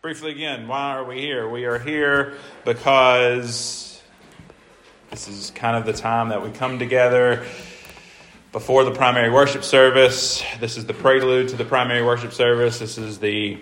Briefly again, why are we here? We are here because this is kind of the time that we come together before the primary worship service. This is the prelude to the primary worship service. This is the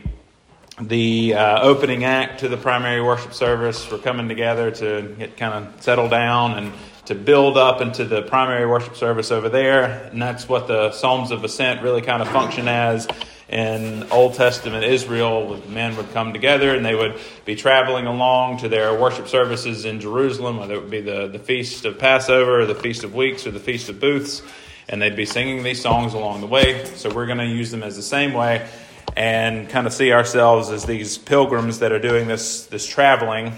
the uh, opening act to the primary worship service. We're coming together to get kind of settled down and to build up into the primary worship service over there. And that's what the Psalms of Ascent really kind of function as in Old Testament Israel. Men would come together and they would be traveling along to their worship services in Jerusalem, whether it would be the, the Feast of Passover, or the Feast of Weeks, or the Feast of Booths. And they'd be singing these songs along the way. So we're going to use them as the same way and kind of see ourselves as these pilgrims that are doing this, this traveling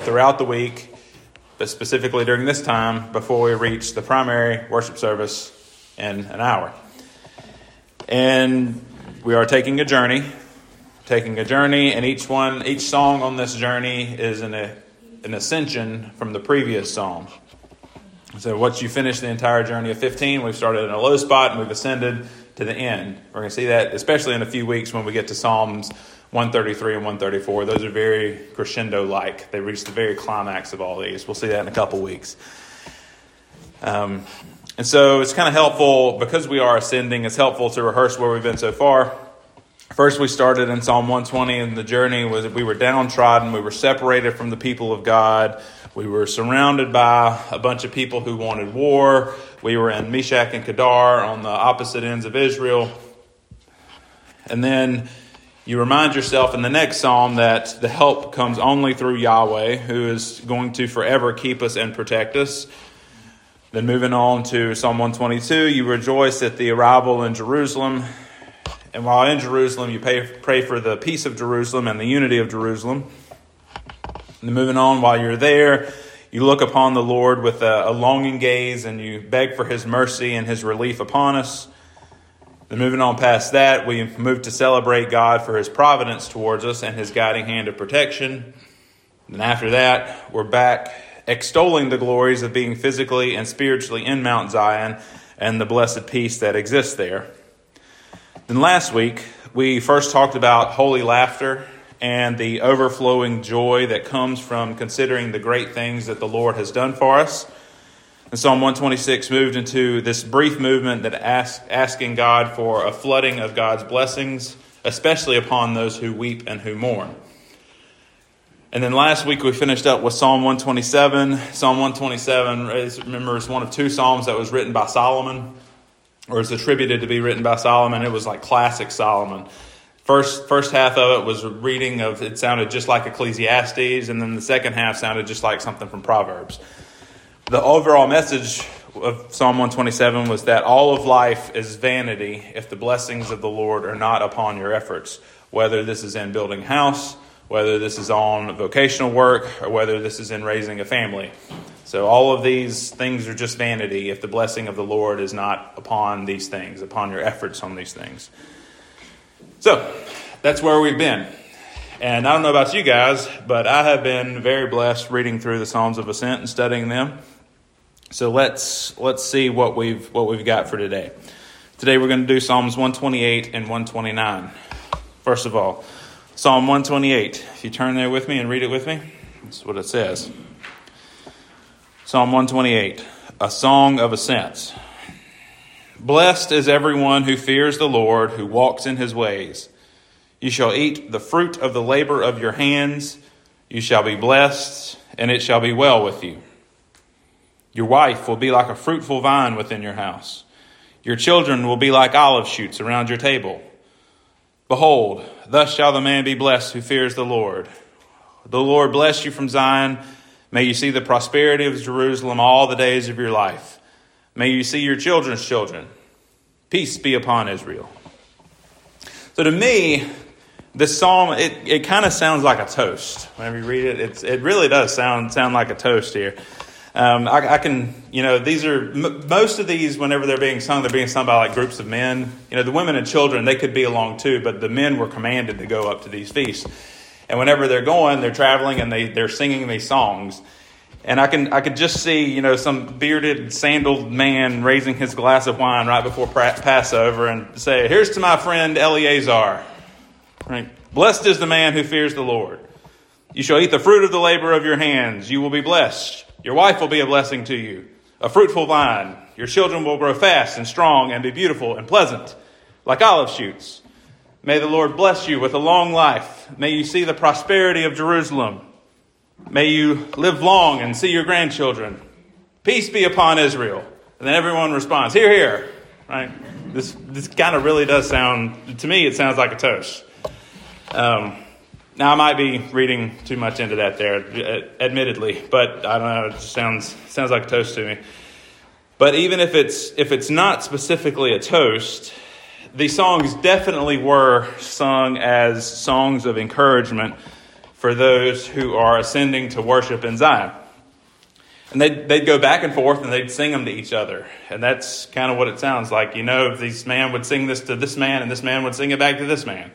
throughout the week but specifically during this time before we reach the primary worship service in an hour. And we are taking a journey, taking a journey, and each one, each song on this journey is an, an ascension from the previous psalm. So once you finish the entire journey of 15, we've started in a low spot and we've ascended to the end. We're going to see that, especially in a few weeks when we get to Psalms 133 and 134. Those are very crescendo like. They reach the very climax of all these. We'll see that in a couple weeks. Um, and so it's kind of helpful because we are ascending, it's helpful to rehearse where we've been so far. First, we started in Psalm 120, and the journey was we were downtrodden, we were separated from the people of God, we were surrounded by a bunch of people who wanted war. We were in Meshech and Kedar on the opposite ends of Israel. And then you remind yourself in the next psalm that the help comes only through Yahweh, who is going to forever keep us and protect us. Then moving on to Psalm 122, you rejoice at the arrival in Jerusalem. And while in Jerusalem, you pay, pray for the peace of Jerusalem and the unity of Jerusalem. And moving on, while you're there, you look upon the Lord with a, a longing gaze and you beg for his mercy and his relief upon us. Then, moving on past that, we move to celebrate God for his providence towards us and his guiding hand of protection. And after that, we're back extolling the glories of being physically and spiritually in Mount Zion and the blessed peace that exists there. Then last week, we first talked about holy laughter and the overflowing joy that comes from considering the great things that the Lord has done for us. And Psalm 126 moved into this brief movement that asked, asking God for a flooding of God's blessings, especially upon those who weep and who mourn. And then last week we finished up with Psalm 127. Psalm 127, remember, is one of two Psalms that was written by Solomon, or is attributed to be written by Solomon. It was like classic Solomon. First, first half of it was a reading of, it sounded just like Ecclesiastes, and then the second half sounded just like something from Proverbs the overall message of Psalm 127 was that all of life is vanity if the blessings of the Lord are not upon your efforts, whether this is in building house, whether this is on vocational work, or whether this is in raising a family. So, all of these things are just vanity if the blessing of the Lord is not upon these things, upon your efforts on these things. So, that's where we've been. And I don't know about you guys, but I have been very blessed reading through the Psalms of Ascent and studying them. So let's let's see what we've what we've got for today. Today we're going to do Psalms 128 and 129. First of all, Psalm 128. If you turn there with me and read it with me, that's what it says. Psalm 128, a song of ascents. Blessed is everyone who fears the Lord, who walks in his ways. You shall eat the fruit of the labor of your hands. You shall be blessed, and it shall be well with you. Your wife will be like a fruitful vine within your house. Your children will be like olive shoots around your table. Behold, thus shall the man be blessed who fears the Lord. The Lord bless you from Zion. May you see the prosperity of Jerusalem all the days of your life. May you see your children's children. Peace be upon Israel. So to me, this psalm, it, it kind of sounds like a toast. Whenever you read it, it's, it really does sound, sound like a toast here. Um, I, I, can, you know, these are m- most of these. Whenever they're being sung, they're being sung by like groups of men. You know, the women and children they could be along too, but the men were commanded to go up to these feasts. And whenever they're going, they're traveling and they they're singing these songs. And I can I could just see you know some bearded sandaled man raising his glass of wine right before Passover and say, "Here's to my friend Eleazar." Right? Blessed is the man who fears the Lord. You shall eat the fruit of the labor of your hands. You will be blessed. Your wife will be a blessing to you, a fruitful vine. Your children will grow fast and strong and be beautiful and pleasant, like olive shoots. May the Lord bless you with a long life. May you see the prosperity of Jerusalem. May you live long and see your grandchildren. Peace be upon Israel. And then everyone responds, Hear, hear. Right? This, this kind of really does sound, to me, it sounds like a toast. Um, now, I might be reading too much into that there, admittedly, but I don't know, it sounds, sounds like a toast to me. But even if it's, if it's not specifically a toast, these songs definitely were sung as songs of encouragement for those who are ascending to worship in Zion. And they'd, they'd go back and forth and they'd sing them to each other. And that's kind of what it sounds like. You know, this man would sing this to this man and this man would sing it back to this man.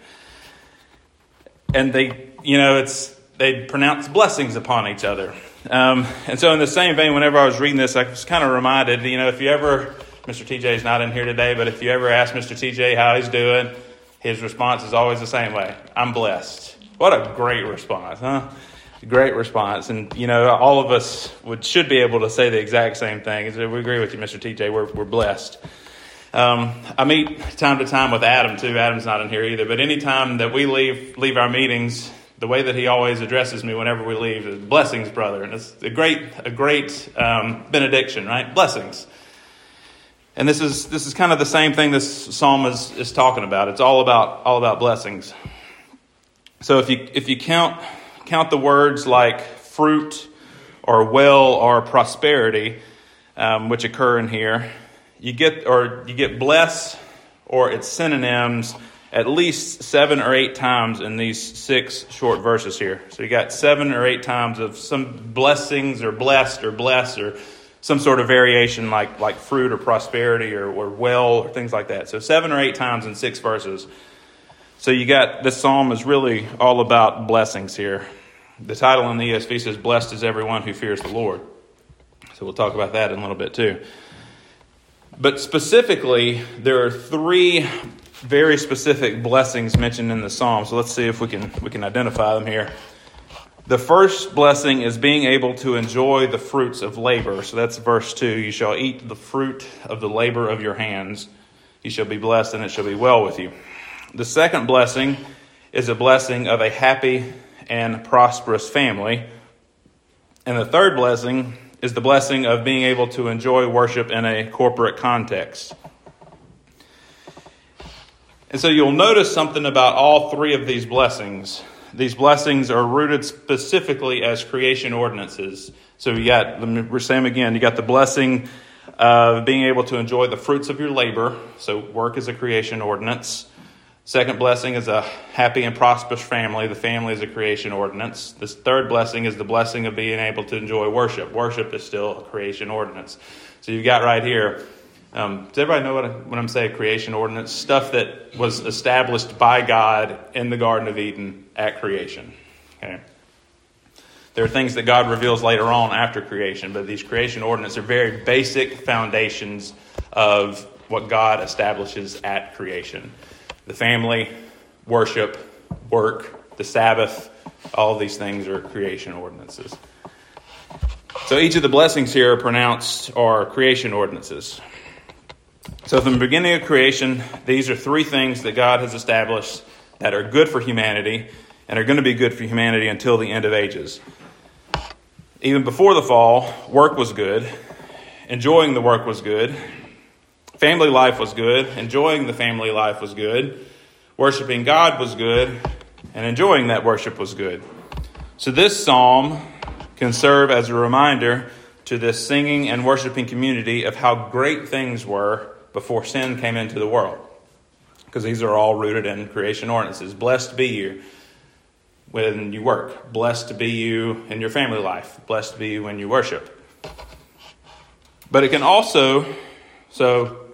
And they, you know, it's, they'd pronounce blessings upon each other. Um, and so, in the same vein, whenever I was reading this, I was kind of reminded, you know, if you ever, Mr. TJ is not in here today, but if you ever ask Mr. TJ how he's doing, his response is always the same way I'm blessed. What a great response, huh? Great response. And, you know, all of us would, should be able to say the exact same thing. We agree with you, Mr. TJ. We're, we're blessed. Um, I meet time to time with Adam, too. Adam's not in here either. But anytime that we leave, leave our meetings, the way that he always addresses me whenever we leave is blessings, brother. And it's a great, a great um, benediction, right? Blessings. And this is, this is kind of the same thing this psalm is, is talking about. It's all about, all about blessings. So if you, if you count, count the words like fruit or well or prosperity, um, which occur in here, you get, or you get bless or its synonyms at least seven or eight times in these six short verses here. So you got seven or eight times of some blessings or blessed or blessed or some sort of variation like, like fruit or prosperity or, or well or things like that. So seven or eight times in six verses. So you got this psalm is really all about blessings here. The title in the ESV says, Blessed is everyone who fears the Lord. So we'll talk about that in a little bit too. But specifically, there are three very specific blessings mentioned in the psalm. So let's see if we can we can identify them here. The first blessing is being able to enjoy the fruits of labor. So that's verse 2. You shall eat the fruit of the labor of your hands. You shall be blessed, and it shall be well with you. The second blessing is a blessing of a happy and prosperous family. And the third blessing is the blessing of being able to enjoy worship in a corporate context. And so you'll notice something about all three of these blessings. These blessings are rooted specifically as creation ordinances. So you got, let me say them again, you got the blessing of being able to enjoy the fruits of your labor. So work is a creation ordinance. Second blessing is a happy and prosperous family. The family is a creation ordinance. This third blessing is the blessing of being able to enjoy worship. Worship is still a creation ordinance. So you've got right here um, does everybody know what I, when I'm saying creation ordinance? Stuff that was established by God in the Garden of Eden at creation. Okay. There are things that God reveals later on after creation, but these creation ordinances are very basic foundations of what God establishes at creation. The family, worship, work, the Sabbath, all these things are creation ordinances. So each of the blessings here are pronounced are creation ordinances. So, from the beginning of creation, these are three things that God has established that are good for humanity and are going to be good for humanity until the end of ages. Even before the fall, work was good, enjoying the work was good, family life was good, enjoying the family life was good, worshiping God was good, and enjoying that worship was good. So, this psalm can serve as a reminder to this singing and worshiping community of how great things were before sin came into the world. Because these are all rooted in creation ordinances. Blessed be you when you work. Blessed be you in your family life. Blessed be you when you worship. But it can also, so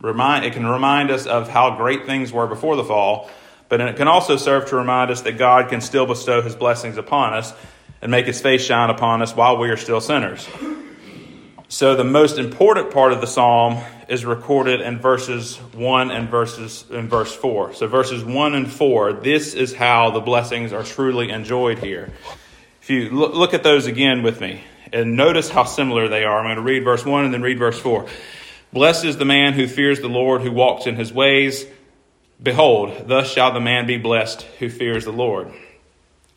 remind it can remind us of how great things were before the fall, but it can also serve to remind us that God can still bestow his blessings upon us and make his face shine upon us while we are still sinners. So, the most important part of the psalm is recorded in verses 1 and verses in verse 4. So verses 1 and 4, this is how the blessings are truly enjoyed here. If you look at those again with me and notice how similar they are. I'm going to read verse 1 and then read verse 4. Blessed is the man who fears the Lord, who walks in his ways. Behold, thus shall the man be blessed who fears the Lord.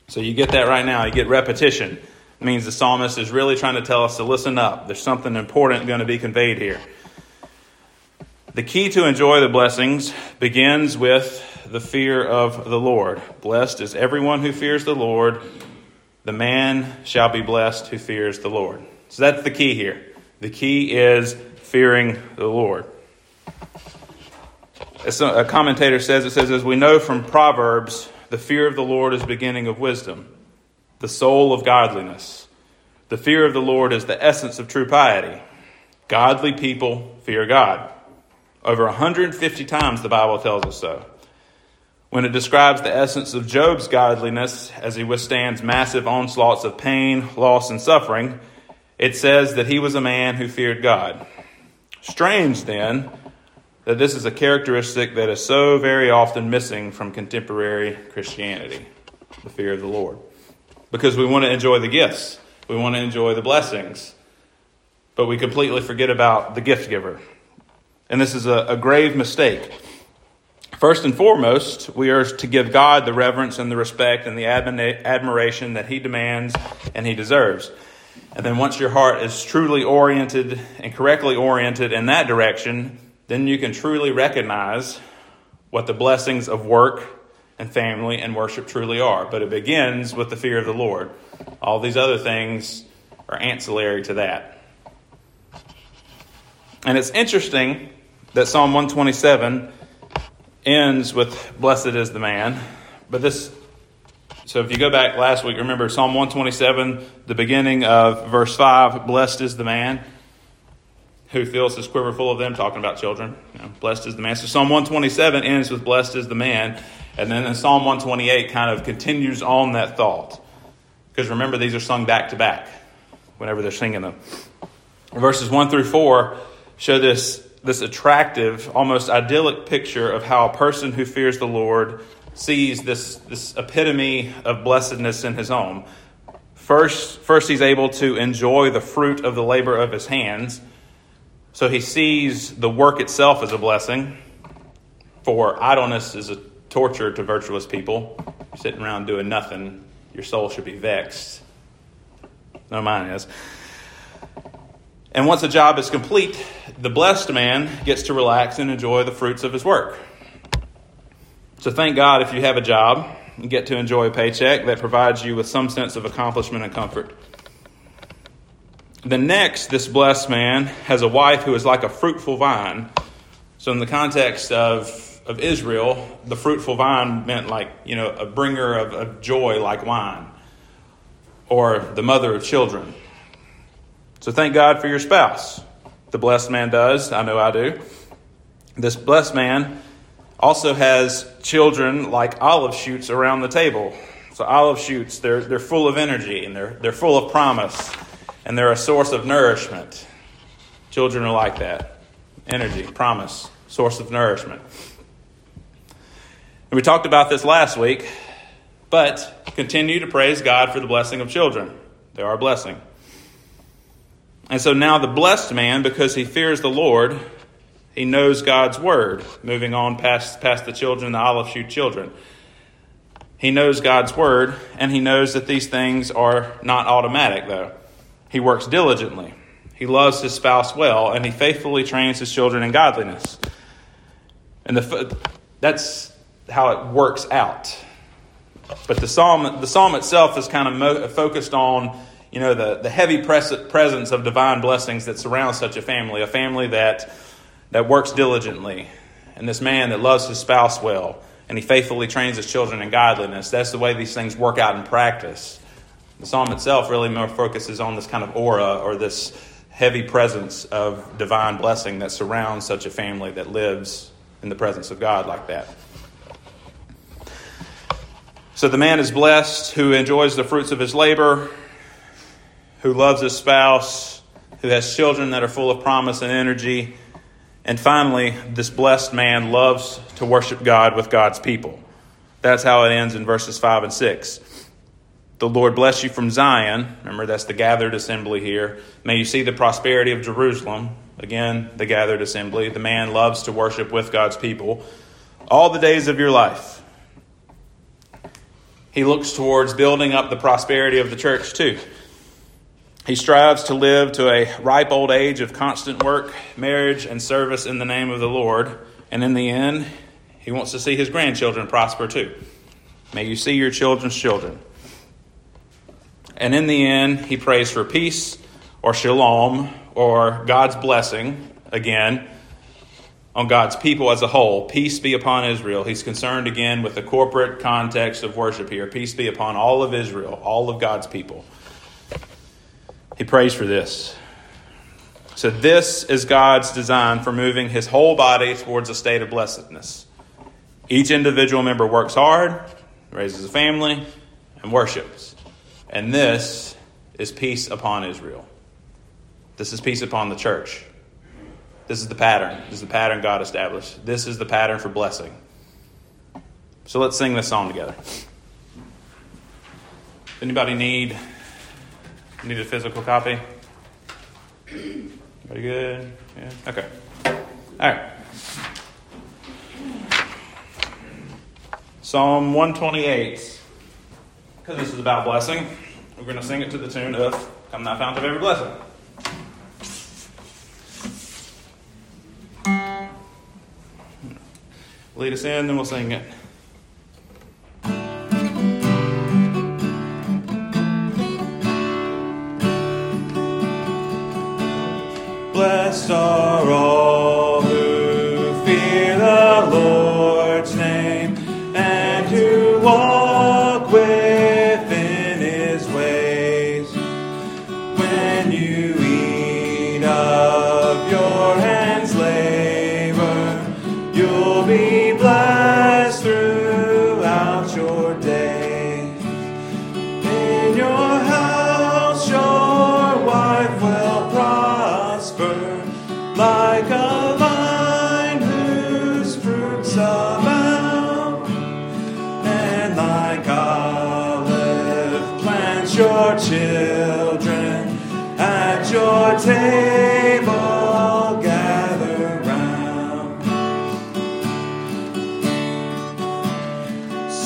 So you get that right now. You get repetition. It means the psalmist is really trying to tell us to listen up. There's something important going to be conveyed here. The key to enjoy the blessings begins with the fear of the Lord. Blessed is everyone who fears the Lord. The man shall be blessed who fears the Lord. So that's the key here. The key is fearing the Lord. As a commentator says, it says, as we know from Proverbs, the fear of the Lord is beginning of wisdom, the soul of godliness. The fear of the Lord is the essence of true piety. Godly people fear God. Over 150 times the Bible tells us so. When it describes the essence of Job's godliness as he withstands massive onslaughts of pain, loss, and suffering, it says that he was a man who feared God. Strange, then, that this is a characteristic that is so very often missing from contemporary Christianity the fear of the Lord. Because we want to enjoy the gifts, we want to enjoy the blessings, but we completely forget about the gift giver. And this is a, a grave mistake. First and foremost, we are to give God the reverence and the respect and the admiration that He demands and He deserves. And then once your heart is truly oriented and correctly oriented in that direction, then you can truly recognize what the blessings of work and family and worship truly are. But it begins with the fear of the Lord. All these other things are ancillary to that. And it's interesting that Psalm 127 ends with Blessed is the man. But this, so if you go back last week, remember Psalm 127, the beginning of verse 5, Blessed is the man who fills his quiver full of them, talking about children. You know, blessed is the man. So Psalm 127 ends with blessed is the man. And then in Psalm 128 kind of continues on that thought. Because remember, these are sung back to back whenever they're singing them. Verses 1 through 4 show this, this attractive, almost idyllic picture of how a person who fears the Lord sees this, this epitome of blessedness in his home. First, first, he's able to enjoy the fruit of the labor of his hands. So he sees the work itself as a blessing, for idleness is a torture to virtuous people. sitting around doing nothing, your soul should be vexed. No, mine is. And once a job is complete, the blessed man gets to relax and enjoy the fruits of his work. So thank God if you have a job and get to enjoy a paycheck that provides you with some sense of accomplishment and comfort. The next, this blessed man has a wife who is like a fruitful vine. So, in the context of, of Israel, the fruitful vine meant like, you know, a bringer of, of joy like wine, or the mother of children. So, thank God for your spouse. The blessed man does. I know I do. This blessed man also has children like olive shoots around the table. So, olive shoots, they're, they're full of energy and they're, they're full of promise and they're a source of nourishment. Children are like that energy, promise, source of nourishment. And we talked about this last week, but continue to praise God for the blessing of children. They are a blessing. And so now the blessed man, because he fears the Lord, he knows God's word, moving on past, past the children, the olive shoot children. He knows God's word, and he knows that these things are not automatic, though. He works diligently. He loves his spouse well, and he faithfully trains his children in godliness. And the, that's how it works out. But the psalm, the psalm itself is kind of mo- focused on, you know, the, the heavy pres- presence of divine blessings that surrounds such a family, a family that, that works diligently, and this man that loves his spouse well, and he faithfully trains his children in godliness. That's the way these things work out in practice. The psalm itself really more focuses on this kind of aura or this heavy presence of divine blessing that surrounds such a family that lives in the presence of God like that. So the man is blessed who enjoys the fruits of his labor, who loves his spouse, who has children that are full of promise and energy, And finally, this blessed man loves to worship God with God's people. That's how it ends in verses 5 and 6. The Lord bless you from Zion. Remember, that's the gathered assembly here. May you see the prosperity of Jerusalem. Again, the gathered assembly. The man loves to worship with God's people all the days of your life. He looks towards building up the prosperity of the church, too. He strives to live to a ripe old age of constant work, marriage, and service in the name of the Lord. And in the end, he wants to see his grandchildren prosper too. May you see your children's children. And in the end, he prays for peace or shalom or God's blessing, again, on God's people as a whole. Peace be upon Israel. He's concerned again with the corporate context of worship here. Peace be upon all of Israel, all of God's people. He prays for this. So, this is God's design for moving his whole body towards a state of blessedness. Each individual member works hard, raises a family, and worships. And this is peace upon Israel. This is peace upon the church. This is the pattern. This is the pattern God established. This is the pattern for blessing. So let's sing this song together. Anybody need need a physical copy? Very good? Yeah. Okay. All right. Psalm 128. Because this is about blessing, we're going to sing it to the tune of Come Thou Fount of Every Blessing. Lead us in, then we'll sing it.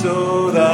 So the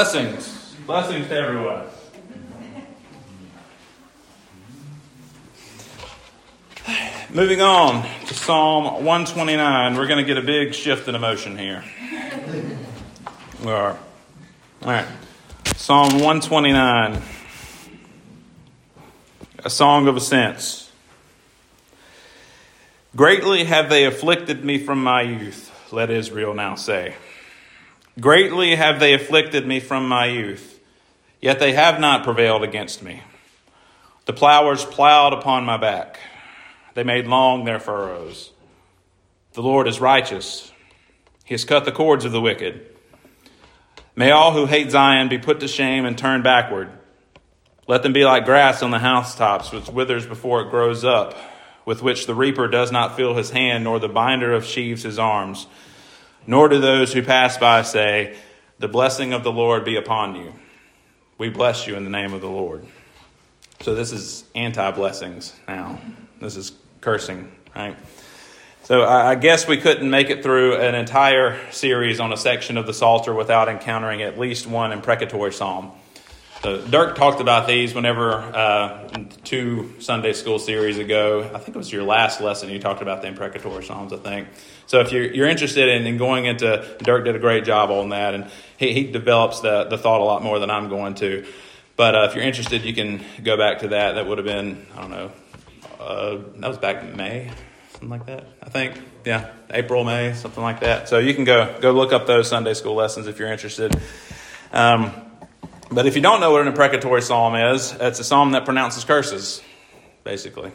blessings, blessings to everyone. Moving on to Psalm 129, we're going to get a big shift in emotion here. We are. All right. Psalm 129, a song of ascents. Greatly have they afflicted me from my youth, let Israel now say. Greatly have they afflicted me from my youth, yet they have not prevailed against me. The plowers plowed upon my back, they made long their furrows. The Lord is righteous, He has cut the cords of the wicked. May all who hate Zion be put to shame and turn backward. Let them be like grass on the housetops, which withers before it grows up, with which the reaper does not fill his hand, nor the binder of sheaves his arms. Nor do those who pass by say, The blessing of the Lord be upon you. We bless you in the name of the Lord. So this is anti blessings now. This is cursing, right? So I guess we couldn't make it through an entire series on a section of the Psalter without encountering at least one imprecatory psalm. So Dirk talked about these whenever uh, two Sunday school series ago. I think it was your last lesson. You talked about the imprecatory psalms. I think so. If you're, you're interested in, in, going into, Dirk did a great job on that, and he, he develops the the thought a lot more than I'm going to. But uh, if you're interested, you can go back to that. That would have been I don't know. Uh, that was back in May, something like that. I think yeah, April, May, something like that. So you can go go look up those Sunday school lessons if you're interested. Um, but if you don't know what an imprecatory psalm is, it's a psalm that pronounces curses, basically.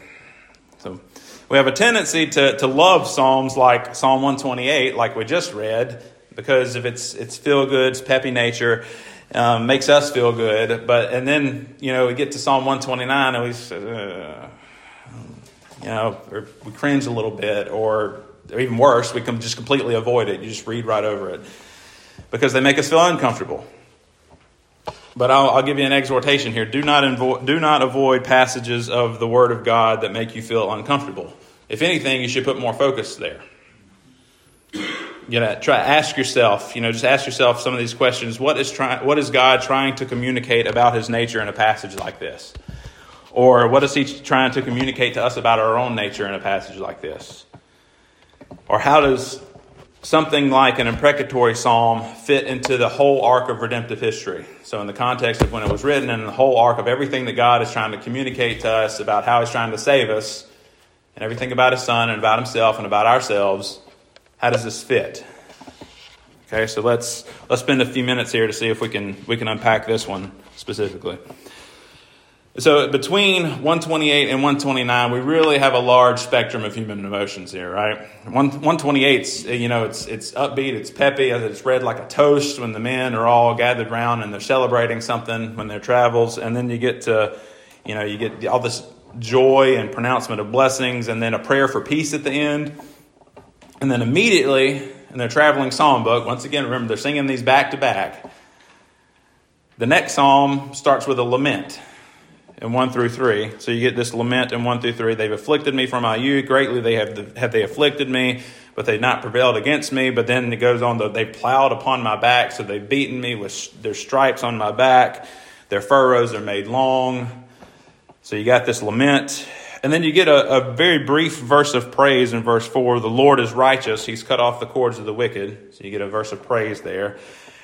So we have a tendency to, to love psalms like Psalm 128, like we just read, because of its its feel good, its peppy nature, um, makes us feel good. But and then you know we get to Psalm 129 and we, uh, you know, we cringe a little bit, or, or even worse, we can just completely avoid it. You just read right over it because they make us feel uncomfortable. But I'll, I'll, give you an exhortation here. Do not, invo- do not avoid passages of the Word of God that make you feel uncomfortable. If anything, you should put more focus there. You know, try ask yourself. You know, just ask yourself some of these questions. What is trying? What is God trying to communicate about His nature in a passage like this? Or what is He trying to communicate to us about our own nature in a passage like this? Or how does something like an imprecatory psalm fit into the whole arc of redemptive history. So, in the context of when it was written and the whole arc of everything that God is trying to communicate to us about how He's trying to save us, and everything about His Son and about Himself and about ourselves, how does this fit? Okay, so let's let's spend a few minutes here to see if we can we can unpack this one specifically. So between 128 and 129, we really have a large spectrum of human emotions here, right? 128, you know, it's it's upbeat, it's peppy, it's read like a toast when the men are all gathered around and they're celebrating something when their travels, and then you get to, you know, you get all this joy and pronouncement of blessings, and then a prayer for peace at the end, and then immediately in their traveling psalm book, once again, remember they're singing these back to back. The next psalm starts with a lament in 1 through 3. So you get this lament in 1 through 3. They've afflicted me from my youth. Greatly they have, have they afflicted me, but they've not prevailed against me. But then it goes on, to, they plowed upon my back, so they've beaten me with their stripes on my back. Their furrows are made long. So you got this lament. And then you get a, a very brief verse of praise in verse 4. The Lord is righteous. He's cut off the cords of the wicked. So you get a verse of praise there.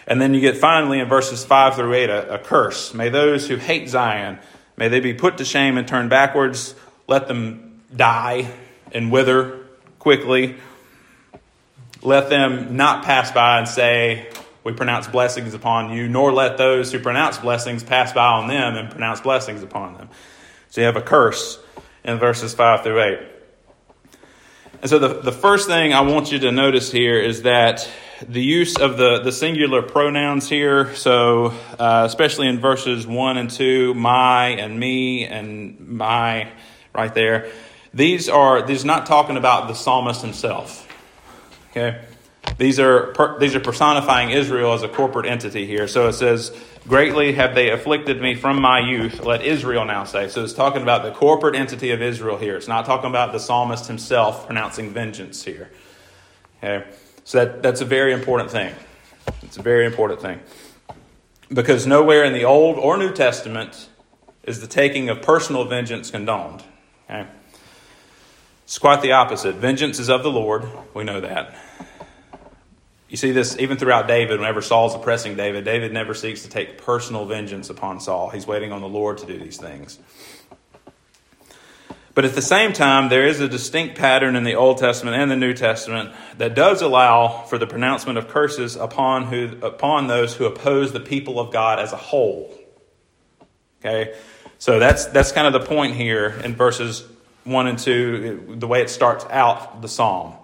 And then you get finally in verses 5 through 8 a, a curse. May those who hate Zion May they be put to shame and turned backwards. Let them die and wither quickly. Let them not pass by and say, We pronounce blessings upon you, nor let those who pronounce blessings pass by on them and pronounce blessings upon them. So you have a curse in verses 5 through 8. And so the, the first thing I want you to notice here is that the use of the, the singular pronouns here, so uh, especially in verses 1 and 2, my and me and my, right there, these are, these are not talking about the psalmist himself. Okay? These are, per, these are personifying Israel as a corporate entity here. So it says, Greatly have they afflicted me from my youth, let Israel now say. So it's talking about the corporate entity of Israel here. It's not talking about the psalmist himself pronouncing vengeance here. Okay? So that, that's a very important thing. It's a very important thing. Because nowhere in the Old or New Testament is the taking of personal vengeance condoned. Okay? It's quite the opposite. Vengeance is of the Lord. We know that. You see this even throughout David, whenever Saul's oppressing David, David never seeks to take personal vengeance upon Saul. He's waiting on the Lord to do these things. But at the same time, there is a distinct pattern in the Old Testament and the New Testament that does allow for the pronouncement of curses upon, who, upon those who oppose the people of God as a whole. Okay? So that's, that's kind of the point here in verses 1 and 2, the way it starts out the psalm.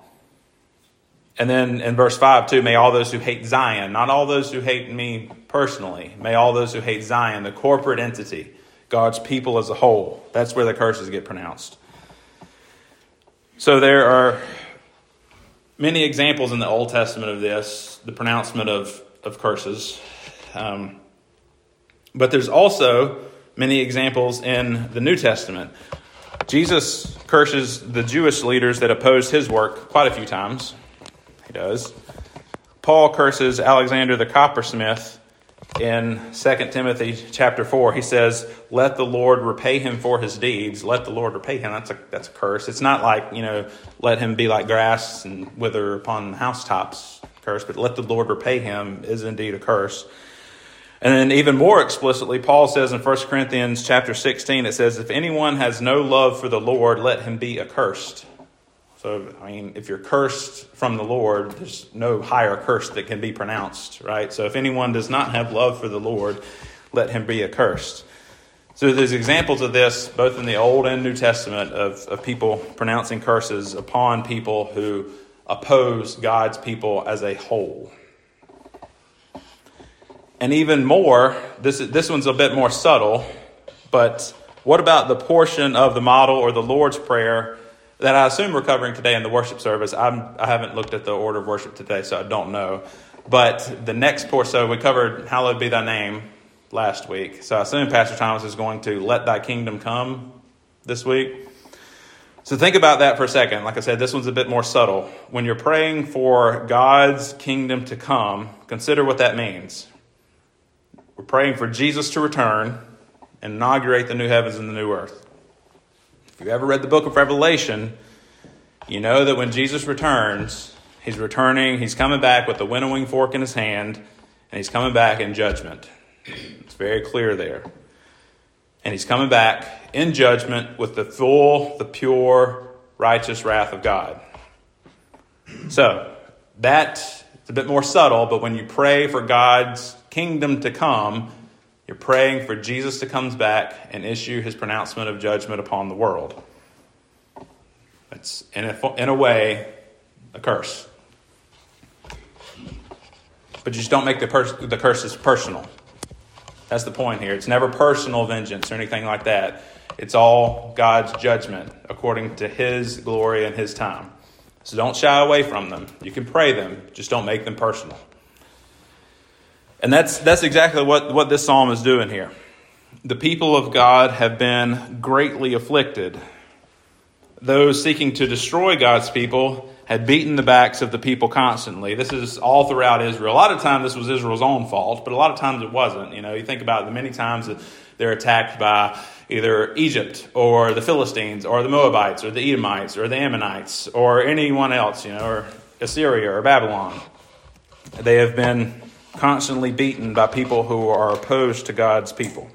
And then in verse 5, too, may all those who hate Zion, not all those who hate me personally, may all those who hate Zion, the corporate entity, God's people as a whole. That's where the curses get pronounced. So there are many examples in the Old Testament of this, the pronouncement of, of curses. Um, but there's also many examples in the New Testament. Jesus curses the Jewish leaders that opposed his work quite a few times. He does. Paul curses Alexander the coppersmith in 2 Timothy chapter 4. He says, Let the Lord repay him for his deeds. Let the Lord repay him. That's a, that's a curse. It's not like, you know, let him be like grass and wither upon housetops curse, but let the Lord repay him is indeed a curse. And then even more explicitly, Paul says in 1 Corinthians chapter 16, it says, If anyone has no love for the Lord, let him be accursed. So, I mean, if you're cursed from the Lord, there's no higher curse that can be pronounced, right? So if anyone does not have love for the Lord, let him be accursed. So there's examples of this both in the Old and New Testament of, of people pronouncing curses upon people who oppose God's people as a whole. And even more, this, this one's a bit more subtle, but what about the portion of the model or the Lord's Prayer that I assume we're covering today in the worship service? I'm, I haven't looked at the order of worship today, so I don't know. But the next portion, so we covered Hallowed be thy name last week. So I assume Pastor Thomas is going to let thy kingdom come this week. So think about that for a second. Like I said, this one's a bit more subtle. When you're praying for God's kingdom to come, consider what that means. We're praying for Jesus to return and inaugurate the new heavens and the new earth. If you've ever read the book of Revelation, you know that when Jesus returns, he's returning, he's coming back with the winnowing fork in his hand, and he's coming back in judgment. It's very clear there. And he's coming back in judgment with the full, the pure, righteous wrath of God. So, that is a bit more subtle, but when you pray for God's kingdom to come, you're praying for Jesus to come back and issue his pronouncement of judgment upon the world. It's, in a, in a way, a curse. But you just don't make the, pers- the curses personal. That's the point here. It's never personal vengeance or anything like that. It's all God's judgment according to His glory and His time. So don't shy away from them. You can pray them, just don't make them personal. And that's, that's exactly what, what this psalm is doing here. The people of God have been greatly afflicted. Those seeking to destroy God's people had beaten the backs of the people constantly. This is all throughout Israel. A lot of times this was Israel's own fault, but a lot of times it wasn't. You know, you think about the many times that they're attacked by either Egypt or the Philistines or the Moabites or the Edomites or the Ammonites or anyone else, you know, or Assyria or Babylon. They have been constantly beaten by people who are opposed to God's people.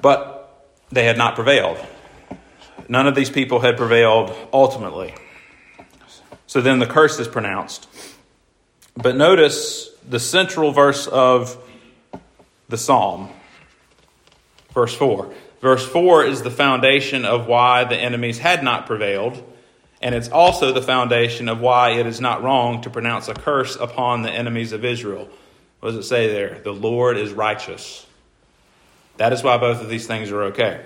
But they had not prevailed. None of these people had prevailed ultimately. So then the curse is pronounced. But notice the central verse of the psalm, verse 4. Verse 4 is the foundation of why the enemies had not prevailed and it's also the foundation of why it is not wrong to pronounce a curse upon the enemies of Israel. What does it say there? The Lord is righteous. That is why both of these things are okay.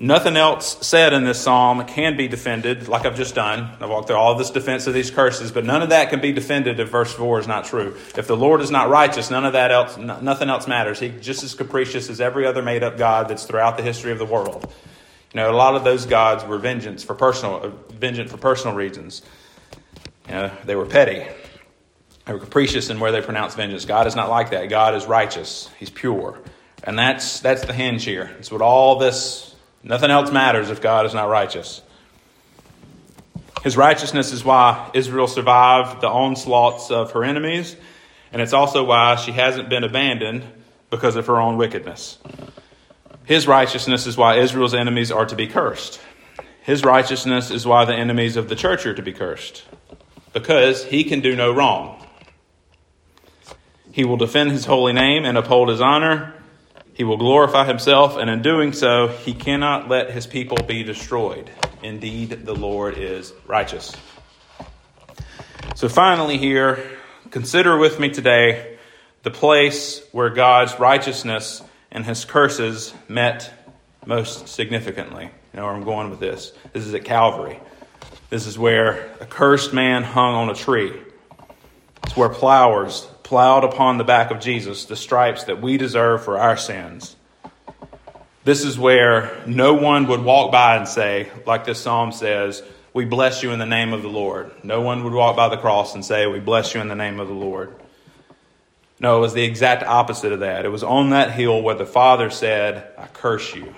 Nothing else said in this psalm can be defended, like I've just done. I've walked through all this defense of these curses, but none of that can be defended if verse 4 is not true. If the Lord is not righteous, none of that else, nothing else matters. He's just as capricious as every other made up God that's throughout the history of the world. You know, a lot of those gods were vengeance for personal, uh, vengeance for personal reasons. You know, they were petty. They were capricious in where they pronounced vengeance. God is not like that. God is righteous. He's pure. And that's, that's the hinge here. It's what all this, nothing else matters if God is not righteous. His righteousness is why Israel survived the onslaughts of her enemies, and it's also why she hasn't been abandoned because of her own wickedness. His righteousness is why Israel's enemies are to be cursed. His righteousness is why the enemies of the church are to be cursed, because he can do no wrong. He will defend his holy name and uphold his honor. He will glorify himself, and in doing so, he cannot let his people be destroyed. Indeed, the Lord is righteous. So, finally, here, consider with me today the place where God's righteousness and his curses met most significantly. You know where I'm going with this. This is at Calvary. This is where a cursed man hung on a tree. It's where plowers plowed upon the back of Jesus the stripes that we deserve for our sins. This is where no one would walk by and say, like this psalm says, We bless you in the name of the Lord. No one would walk by the cross and say, We bless you in the name of the Lord. No, it was the exact opposite of that. It was on that hill where the Father said, I curse you.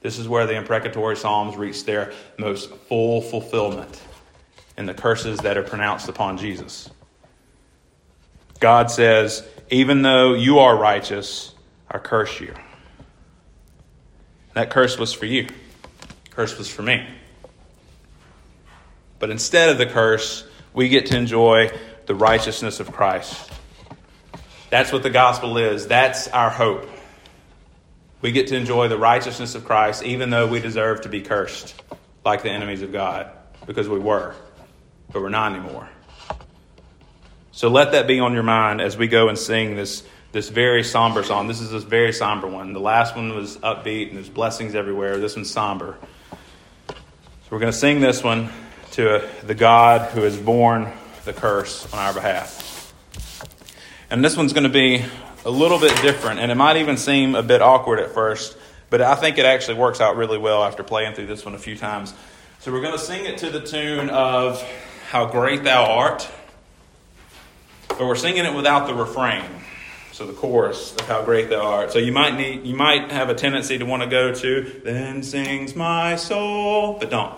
This is where the imprecatory Psalms reach their most full fulfillment in the curses that are pronounced upon Jesus. God says, Even though you are righteous, I curse you. That curse was for you. curse was for me. But instead of the curse, we get to enjoy the righteousness of Christ. That's what the gospel is. That's our hope. We get to enjoy the righteousness of Christ even though we deserve to be cursed like the enemies of God because we were, but we're not anymore. So let that be on your mind as we go and sing this, this very somber song. This is a very somber one. The last one was upbeat and there's blessings everywhere. This one's somber. So we're going to sing this one to the God who has borne the curse on our behalf. And this one's going to be a little bit different, and it might even seem a bit awkward at first, but I think it actually works out really well after playing through this one a few times. So we're going to sing it to the tune of How Great Thou Art, but we're singing it without the refrain. So the chorus of how great thou art. So you might need, you might have a tendency to want to go to, then sings my soul, but don't.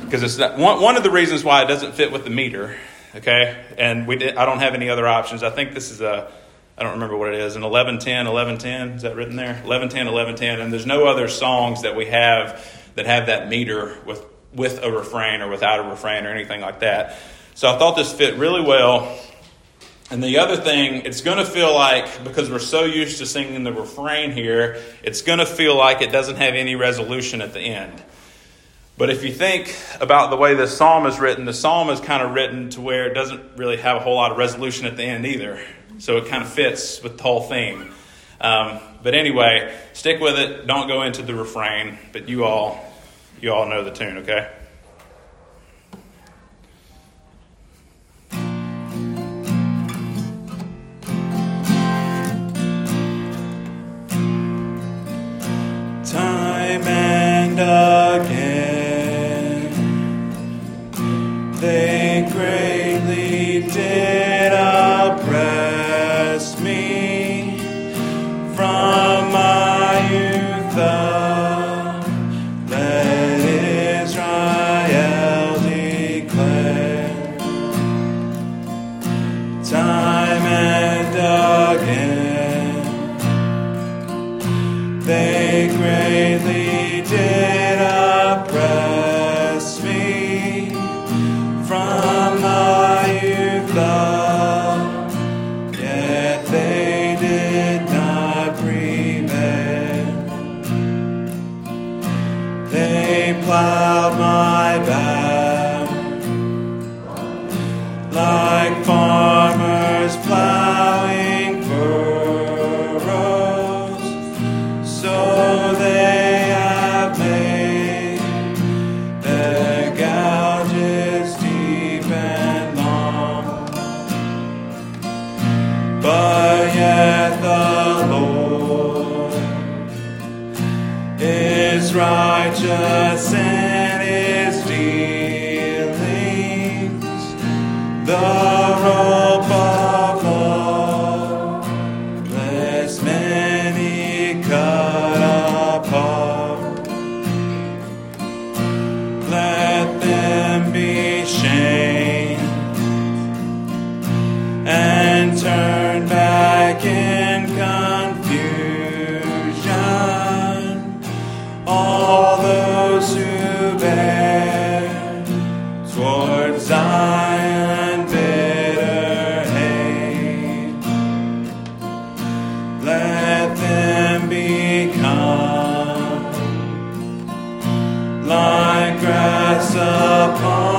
Because it's that one, one of the reasons why it doesn't fit with the meter okay? And we did, I don't have any other options. I think this is a, I don't remember what it is, an 1110, 1110, is that written there? 1110, 1110, and there's no other songs that we have that have that meter with, with a refrain or without a refrain or anything like that. So I thought this fit really well. And the other thing, it's going to feel like, because we're so used to singing the refrain here, it's going to feel like it doesn't have any resolution at the end. But if you think about the way this psalm is written, the psalm is kind of written to where it doesn't really have a whole lot of resolution at the end either. So it kind of fits with the whole theme. Um, but anyway, stick with it. Don't go into the refrain. But you all, you all know the tune, okay? Can grass get